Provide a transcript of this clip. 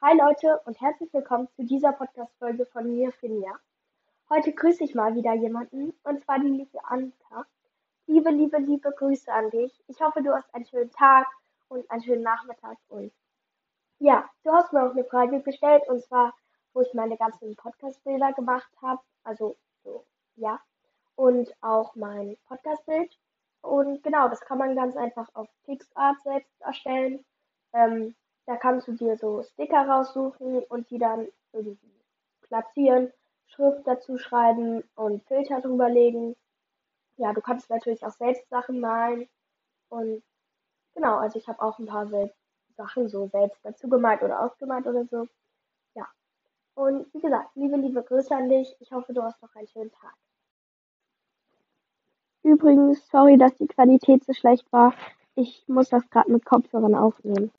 Hi Leute und herzlich willkommen zu dieser Podcast-Folge von mir, Finja. Heute grüße ich mal wieder jemanden und zwar die liebe Anka. Liebe, liebe, liebe Grüße an dich. Ich hoffe, du hast einen schönen Tag und einen schönen Nachmittag und ja, du hast mir auch eine Frage gestellt und zwar, wo ich meine ganzen Podcast-Bilder gemacht habe. Also so, ja. Und auch mein Podcast-Bild. Und genau, das kann man ganz einfach auf PixArt selbst erstellen. Ähm, da kannst du dir so Sticker raussuchen und die dann irgendwie platzieren, Schrift dazu schreiben und Filter drüber legen. Ja, du kannst natürlich auch selbst Sachen malen. Und genau, also ich habe auch ein paar selbst Sachen so selbst dazu gemalt oder ausgemalt oder so. Ja. Und wie gesagt, liebe, liebe Grüße an dich. Ich hoffe, du hast noch einen schönen Tag. Übrigens, sorry, dass die Qualität so schlecht war. Ich muss das gerade mit Kopfhörern aufnehmen.